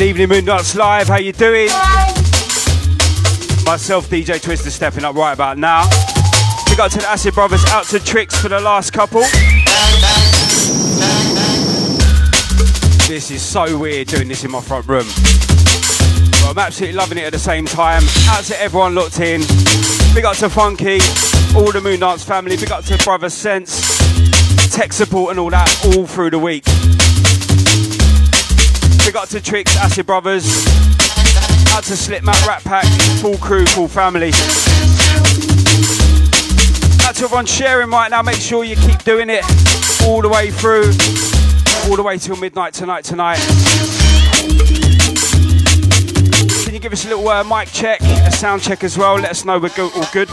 Evening, Moondance Live. How you doing? Myself, DJ Twista, stepping up right about now. We got to the Acid Brothers, out to Tricks for the last couple. This is so weird doing this in my front room. But I'm absolutely loving it at the same time. Out to everyone locked in. Big up to Funky, all the Moondance family. Big up to Brother Sense, tech support and all that all through the week. Big up to Tricks, Acid Brothers. Out to Slipmat, Rat Pack, full crew, full family. Out to everyone sharing right now. Make sure you keep doing it all the way through, all the way till midnight tonight. Tonight. Can you give us a little uh, mic check, a sound check as well? Let us know we're go- all good.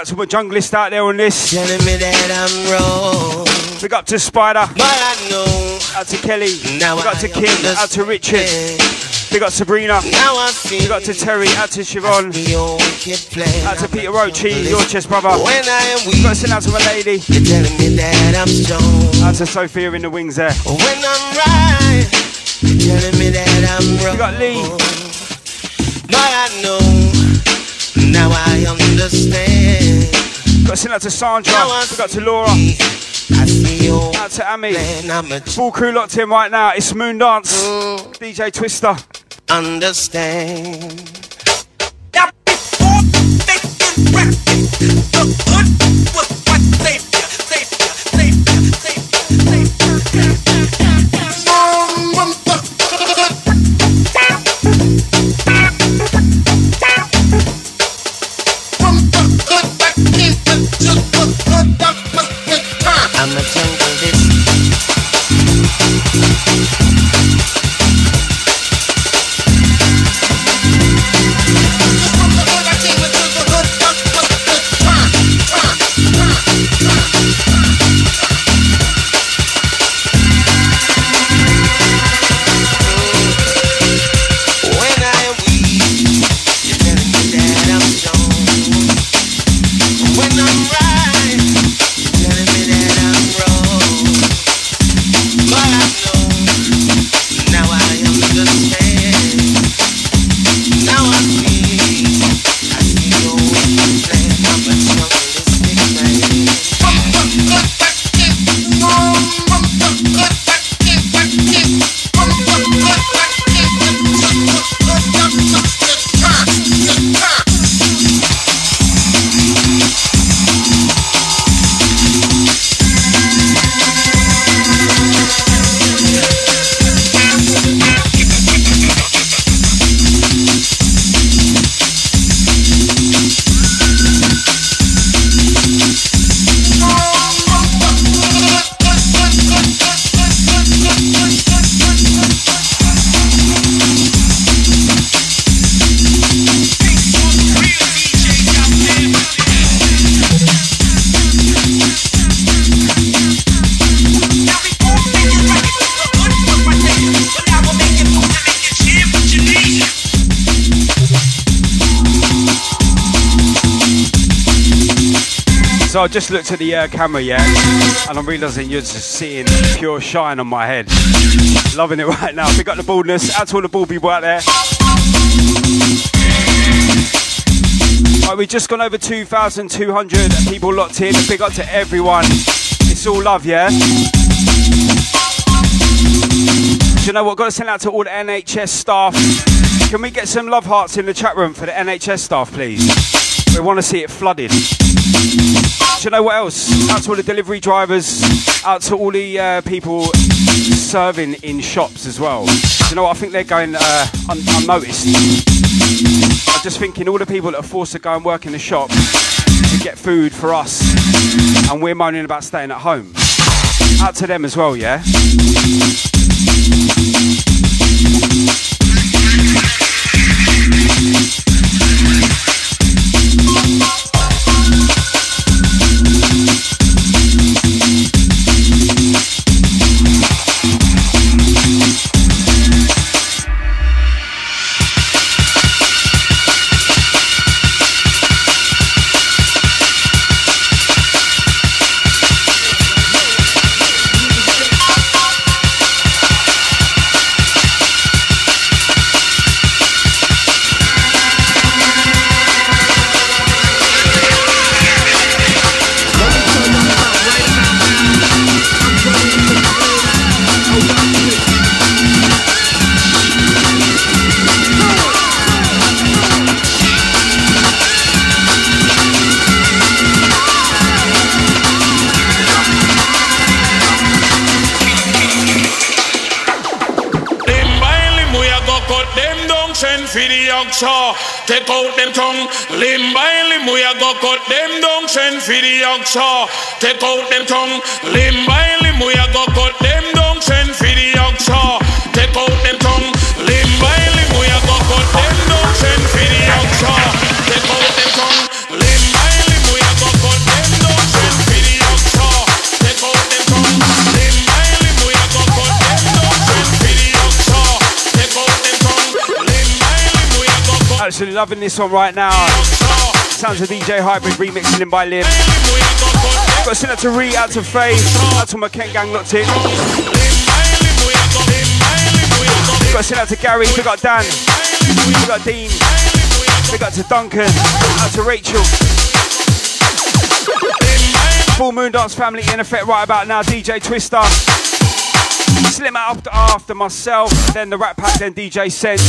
Out to my junglist out there on this. Telling me that I'm wrong. Big up to Spider. But I know. Out to Kelly. Now Big up to Kim. Out to Richard. Big up Sabrina. Now I feel Big up to Terry. Out to Siobhan. Out to Peter Roachy. Your chest brother. When I am weak. Got to send out to my lady. You're telling me that I'm strong. Out to Sophia in the wings there. When I'm right. You're telling me that I'm wrong. We got Lee. But I know. Now I understand. Got to send out to Sandra. We got to Laura. I see you. Out to Amy. Full crew locked in right now. It's Moondance. Mm. DJ Twista. Understand. So I just looked at the uh, camera, yeah, and I'm realizing you're just seeing pure shine on my head. Loving it right now. Pick up the baldness. Out to all the bald people out there. Right, we've just gone over 2,200 people locked in. Big up to everyone. It's all love, yeah? Do you know what? Got to send out to all the NHS staff. Can we get some love hearts in the chat room for the NHS staff, please? We want to see it flooded. Do you know what else? Out to all the delivery drivers, out to all the uh, people serving in shops as well. Do you know what? I think they're going uh, un- unnoticed. I'm just thinking all the people that are forced to go and work in the shop to get food for us, and we're moaning about staying at home. Out to them as well, yeah? Take out them tongue, limb by limb, we a go cut them down, send for the oxa. Take out them tongue, limb by limb, we a go cut them down, Absolutely loving this one right now. Sounds of DJ Hybrid remixing in by Lim. Got to send out to Ree, out to Faye, out to my Kent gang locked in. Got to send out to Gary, we got Dan, we got Dean, we got to Duncan, out to Rachel. Full Moondance family in effect right about now. DJ Twista. Slim after, after myself, then the Rat Pack, then DJ Sense.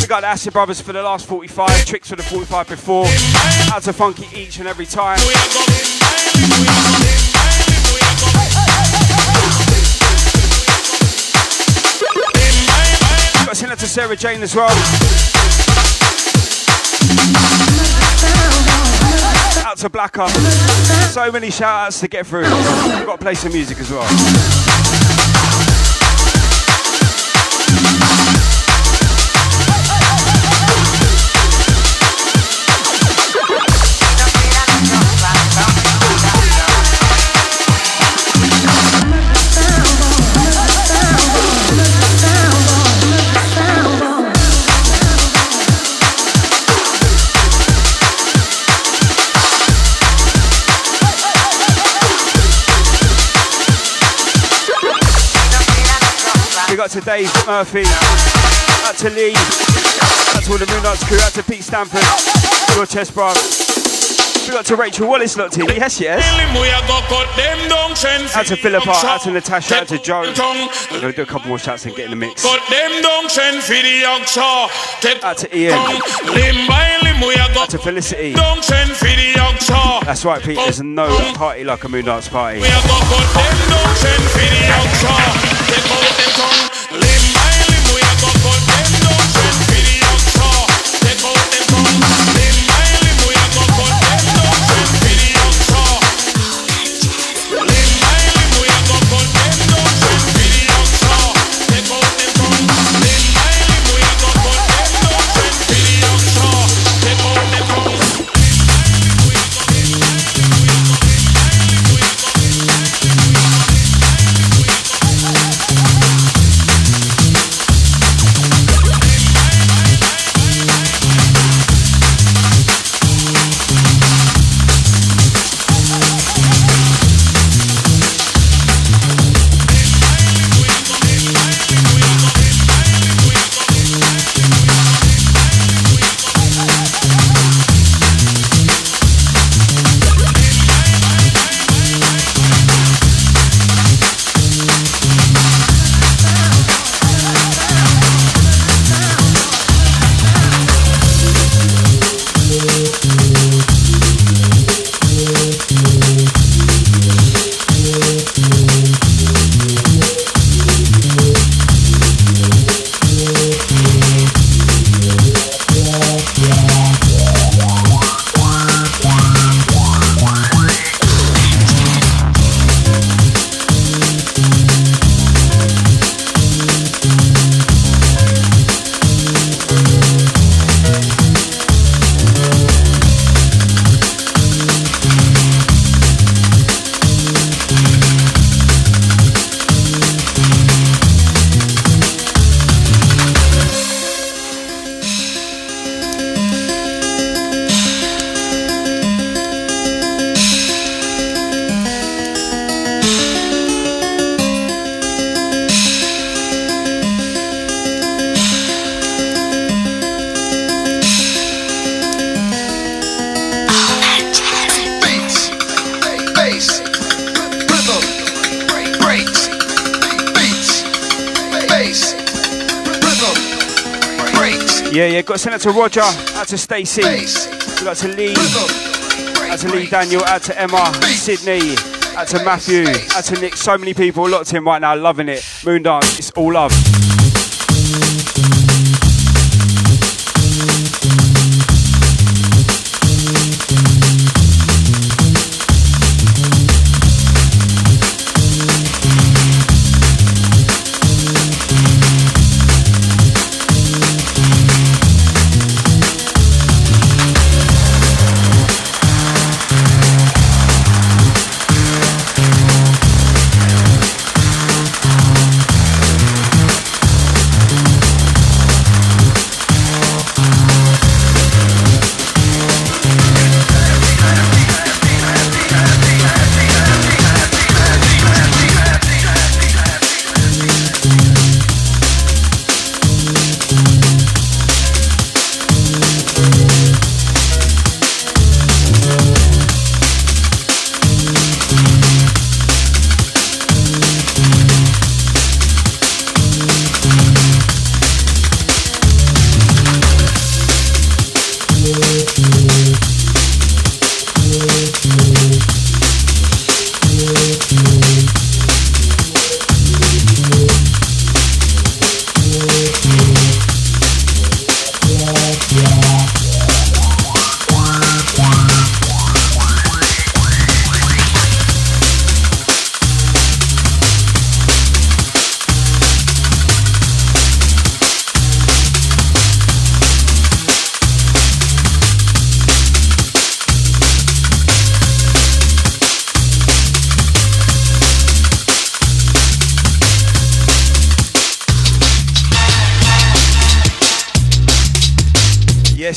We got the Acid Brothers for the last 45, Tricks for the 45 before. Out to Funky each and every time. Got send it to Sarah Jane as well. Out to Blacker. So many shout outs to get through. We've got to play some music as well. We got to Dave Murphy, out to Lee, out to all the Moonlights crew, out to Pete Stamford, your chest bro. We got to Rachel Wallace locked in. Yes, yes. Out to Philippa, out to Natasha, out to Joe. I'm gonna do a couple more shots and get in the mix. Cut them down, send for the youngster. Take Out to Ian, limb by limb, we a go out to Felicity. down, send for the youngster. That's right, Pete. There's no party like a Moondance party. Yeah. Got to send it to Roger, out to Stacey, got to Lee, out to Lee Daniel, out to Emma, Sydney, out to Matthew, out to Nick. So many people locked in right now, loving it. Moondance, it's all love.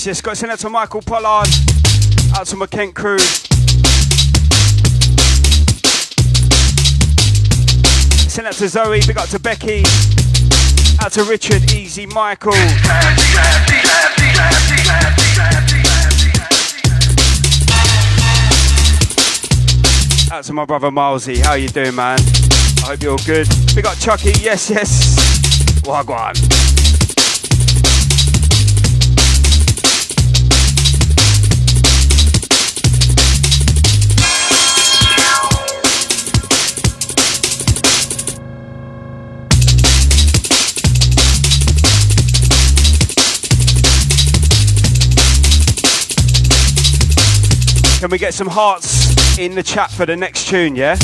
Yes, yes, got to send out to Michael Pollard, out to my Kent crew. Send out to Zoe, big up to Becky, out to Richard, Easy, Michael. Out to my brother Milesy, how you doing, man? I hope you're all good. Big up Chucky, yes, yes. Wagwan. Can we get some hearts in the chat for the next tune, yeah?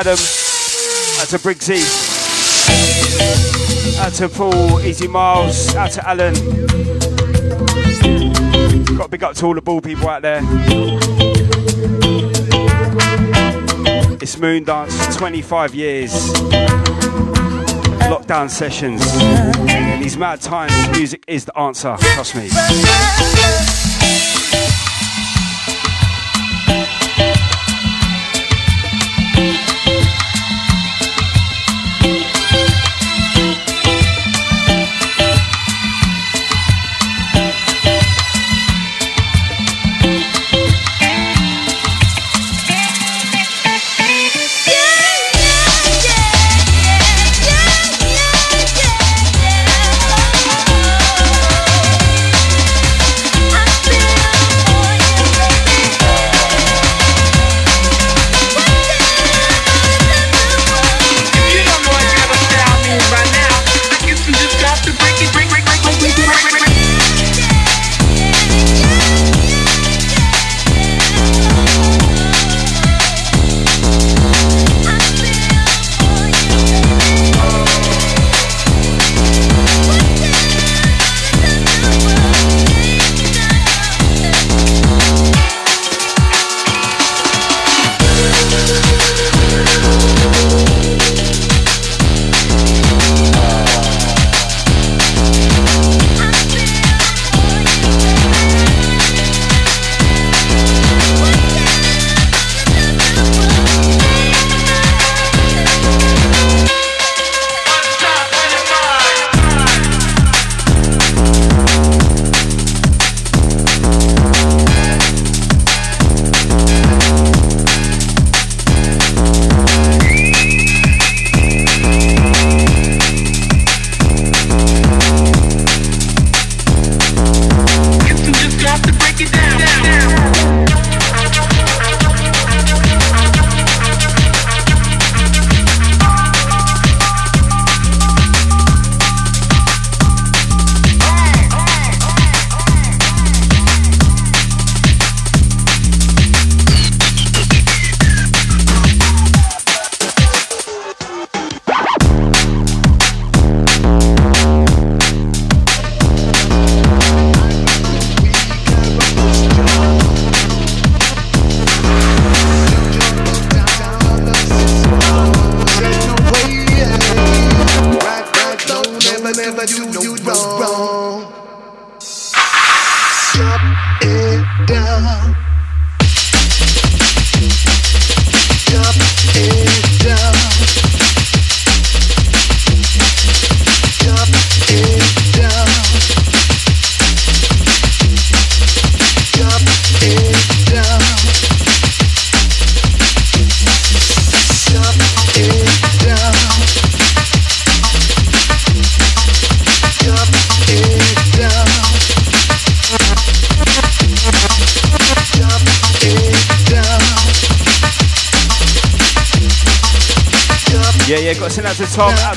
Adam, out to Briggsy, out to Paul, Easy Miles, out to Alan. Got to big up to all the ball people out there. It's Moondance, 25 years. Lockdown sessions. In these mad times, music is the answer, trust me.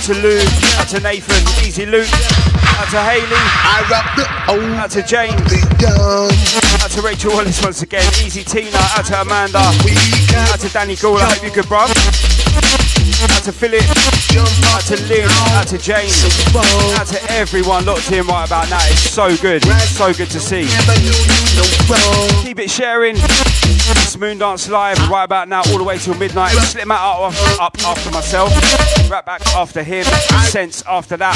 To out to Lou, out to Nathan, Easy Luke, out to Haley, I rap the old out to James, out to Rachel Wallace once again, Easy Tina, out to Amanda, out to Danny Gould, I hope you good, bruv. Out to Philip, out to Lynn, out to James, out to everyone locked in right about now. It's so good, so good to see. Keep it sharing. It's Moondance Live right about now, all the way till midnight. Slip Matt up, up after myself. Right back after him. Sense after that.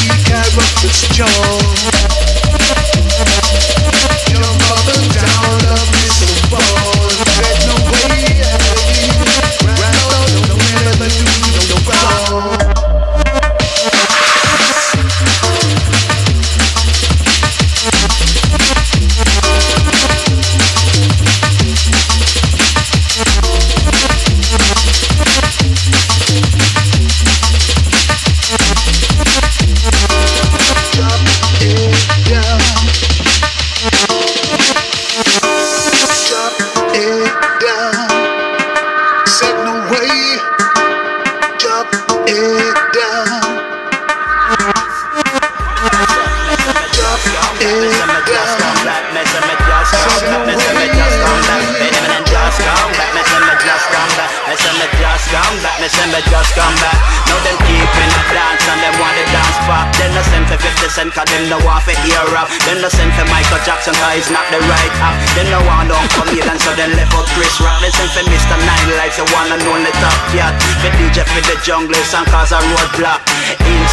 Just come back. Now them keeping a dance and them want the dance back. Then no send for 50 cent cause them no want for hear rap. Then no send for Michael Jackson cause he's not the right act. Then no want no comedian so then left out Chris Rock. They send for Mr. Nine Lives, the one and only top cat. For DJ for the junglers and cause a roadblock.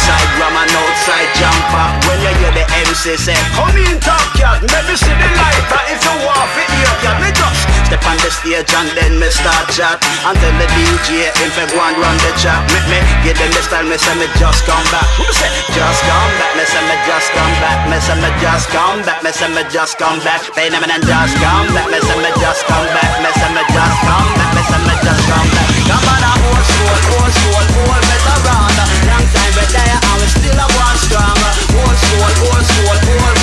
Rum and outside jumper. When you hear the MC say, come in top cat, me see the light. But if you want for hear cat, me just step on the stage and then me start chat. And tell the DJ him for go and run the chat. Make me give them the style, me say me just come back. Who say just come back? Me say me just come back. Me say me just come back. Me say me just come back. Pay them and just come back. Me say me just come back. Me say me just come back. Me say me just come back. Come on, old school, old school, old veteran. There and we still a one strong. Old school, old old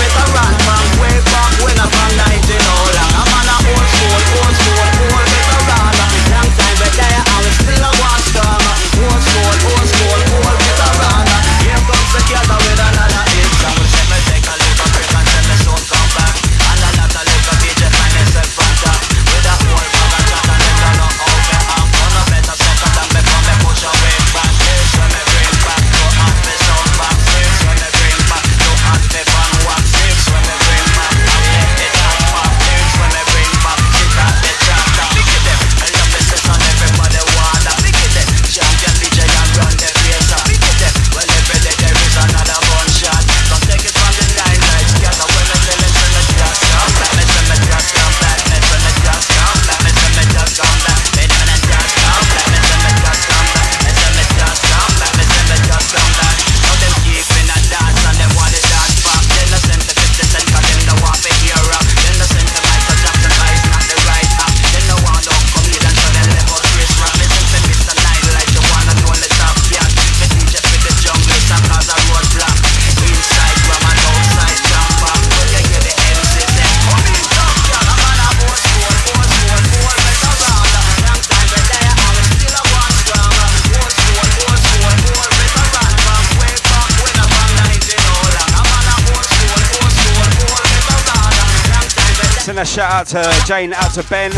Jane, out to Ben,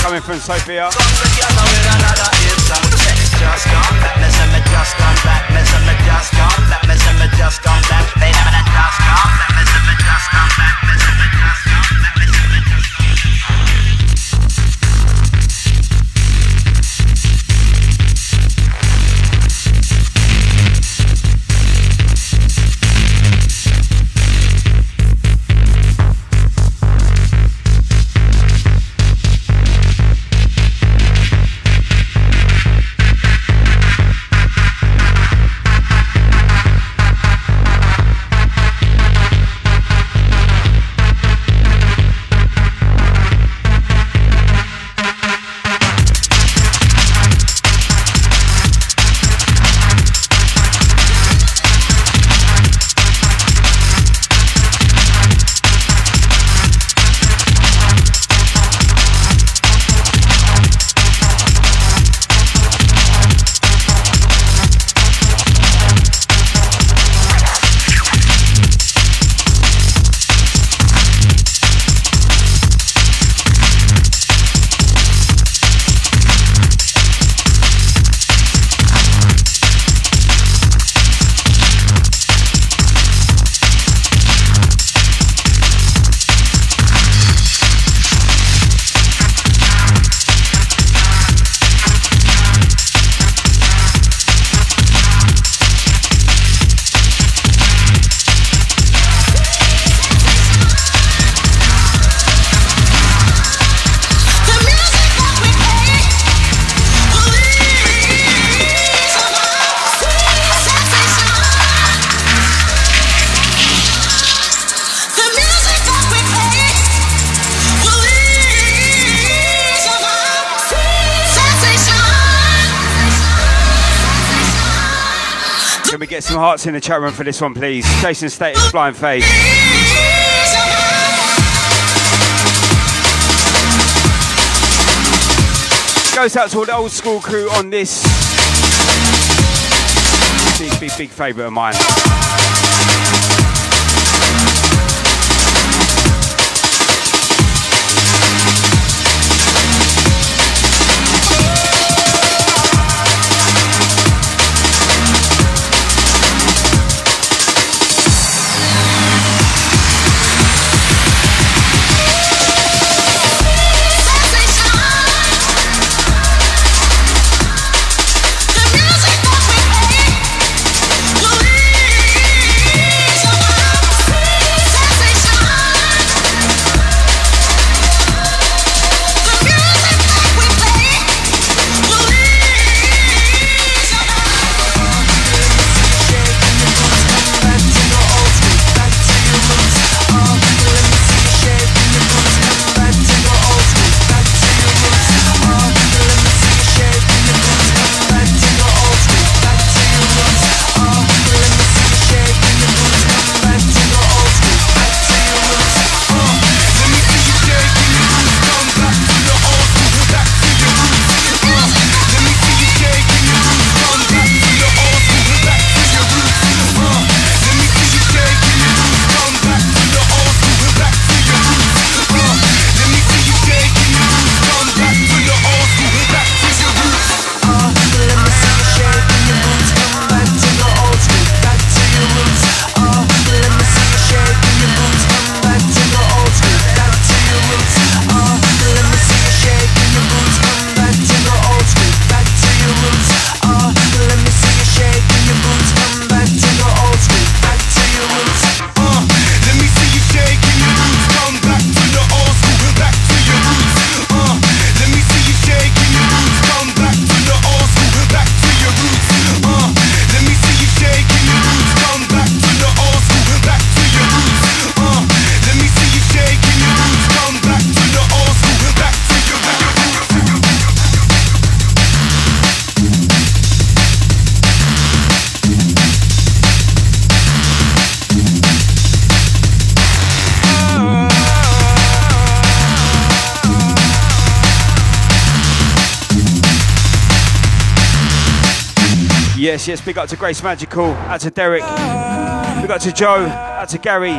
coming from Sophia. Get some hearts in the chat room for this one, please. Chase & Status, Blind Faith. Goes out to all the old school crew on this. Big, big, big favourite of mine. Yes, yes, big up to Grace Magical, out to Derek, big up to Joe, out to Gary,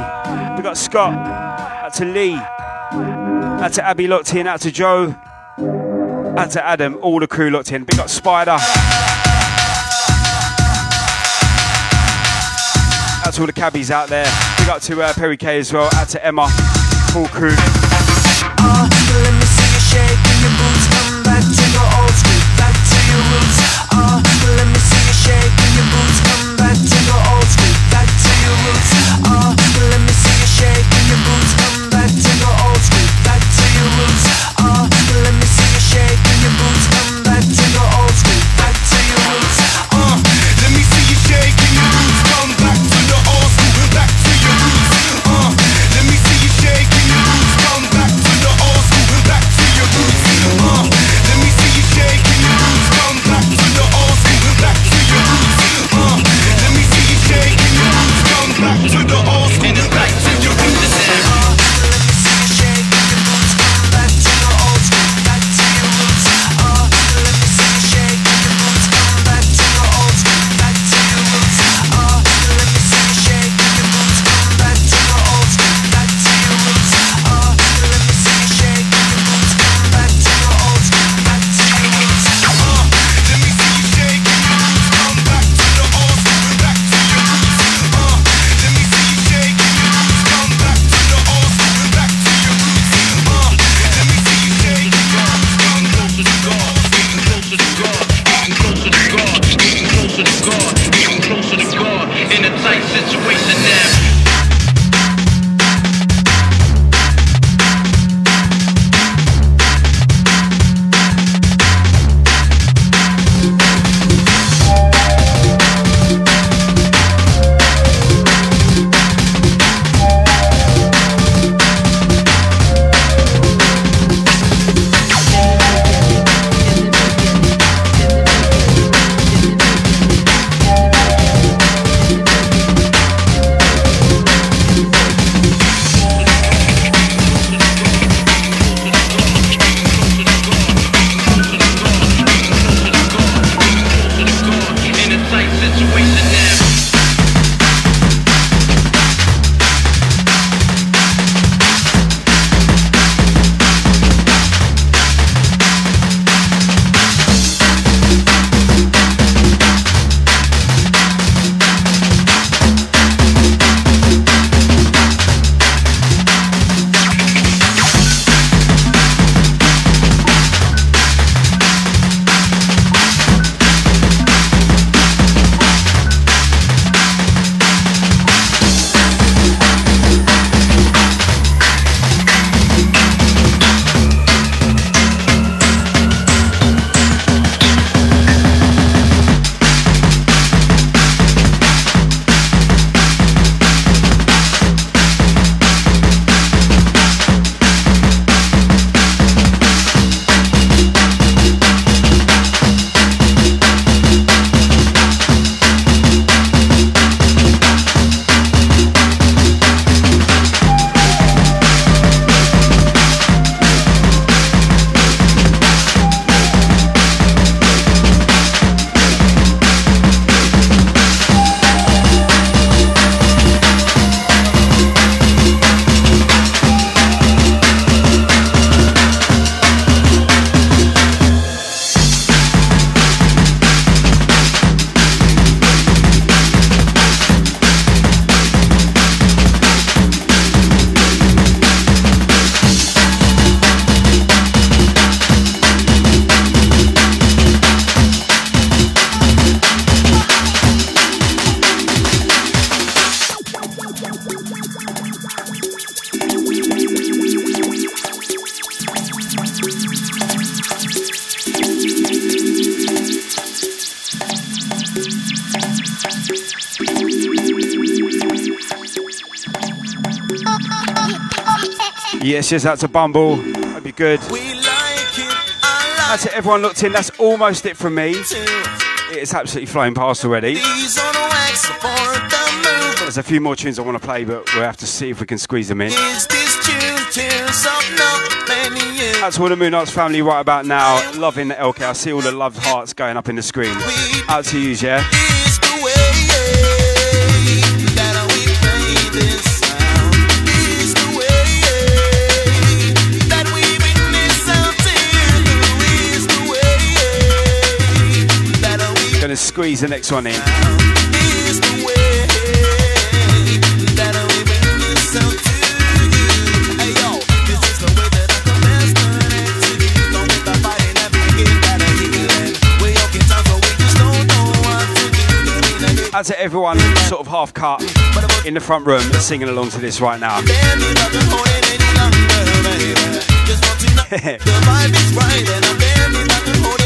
big up Scott, out to Lee, out to Abby locked in, out to Joe, out to Adam, all the crew locked in, big up Spider. Out to all the cabbies out there, big up to uh, Perry K as well, out to Emma, full crew. That's a bumble. Hope you're good. We like it. I That's it, everyone looked in. That's almost it from me. It's absolutely flying past already. These on wax for the move. There's a few more tunes I want to play, but we'll have to see if we can squeeze them in. Is this tune till something up many years? That's all the Moondance family right about now. Loving the LK. I see all the love hearts going up in the screen. Out to you, yeah? What to next one in. Out to everyone? Sort of half cut in the front room singing along to this right now.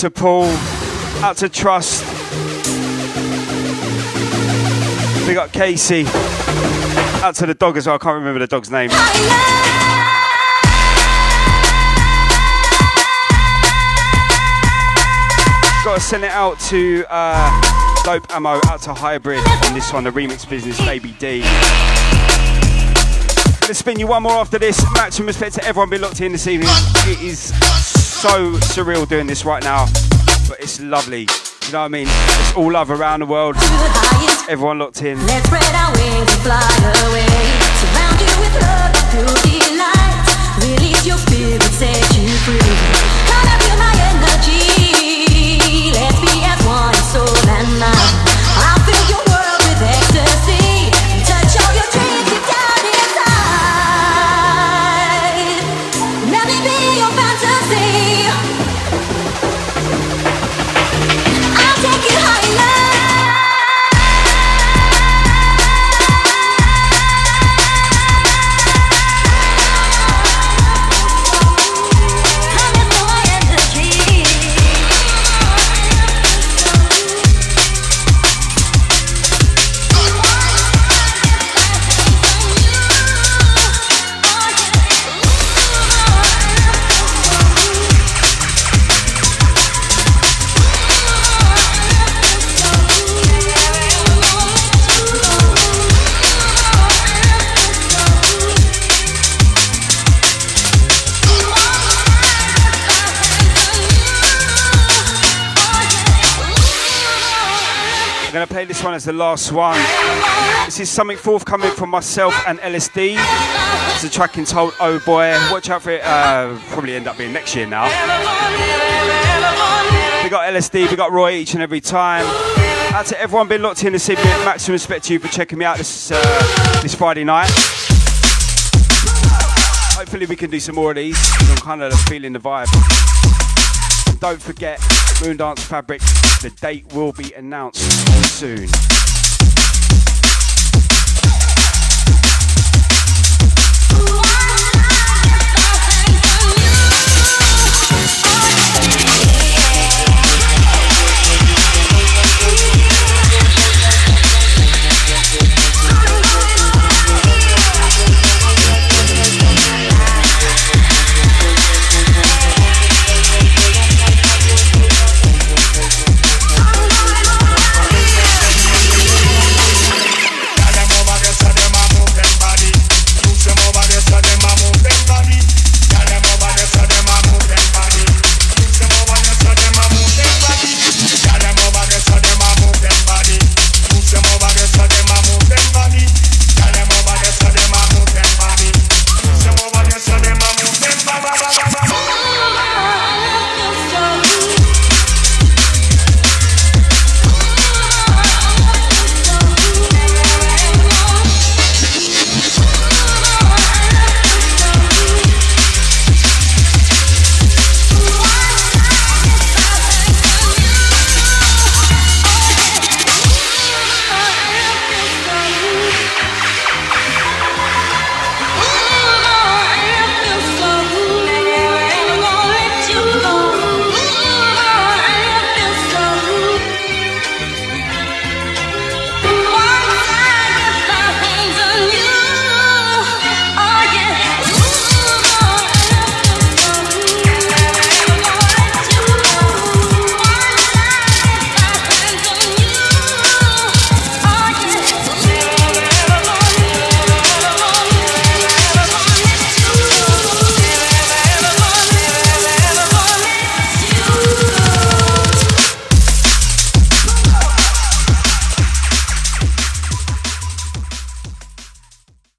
to Paul, out to Trust. We got Casey. Out to the dog as well. I can't remember the dog's name. Got to send it out to uh, Dope Ammo, out to Hybrid on this one, the remix business, Baby D. Gonna spin you one more after this. Maximum respect to everyone been locked in this evening. It is so surreal doing this right now, but it's lovely. You know what I mean? It's all love around the world. Everyone locked in. Let's spread our wings and fly away. Surround you with love delight. Release your spirit, set you free. Gonna play this one as the last one. This is something forthcoming from myself and LSD. It's a track entitled Oh Boy. Watch out for it. Uh, probably end up being next year now. We got LSD, we got Roy each and every time. Out to everyone been locked in this evening. Maximum respect to you for checking me out this uh, this Friday night. Hopefully we can do some more of these. I'm kind of feeling the vibe. Don't forget, Moondance Fabric. The date will be announced soon.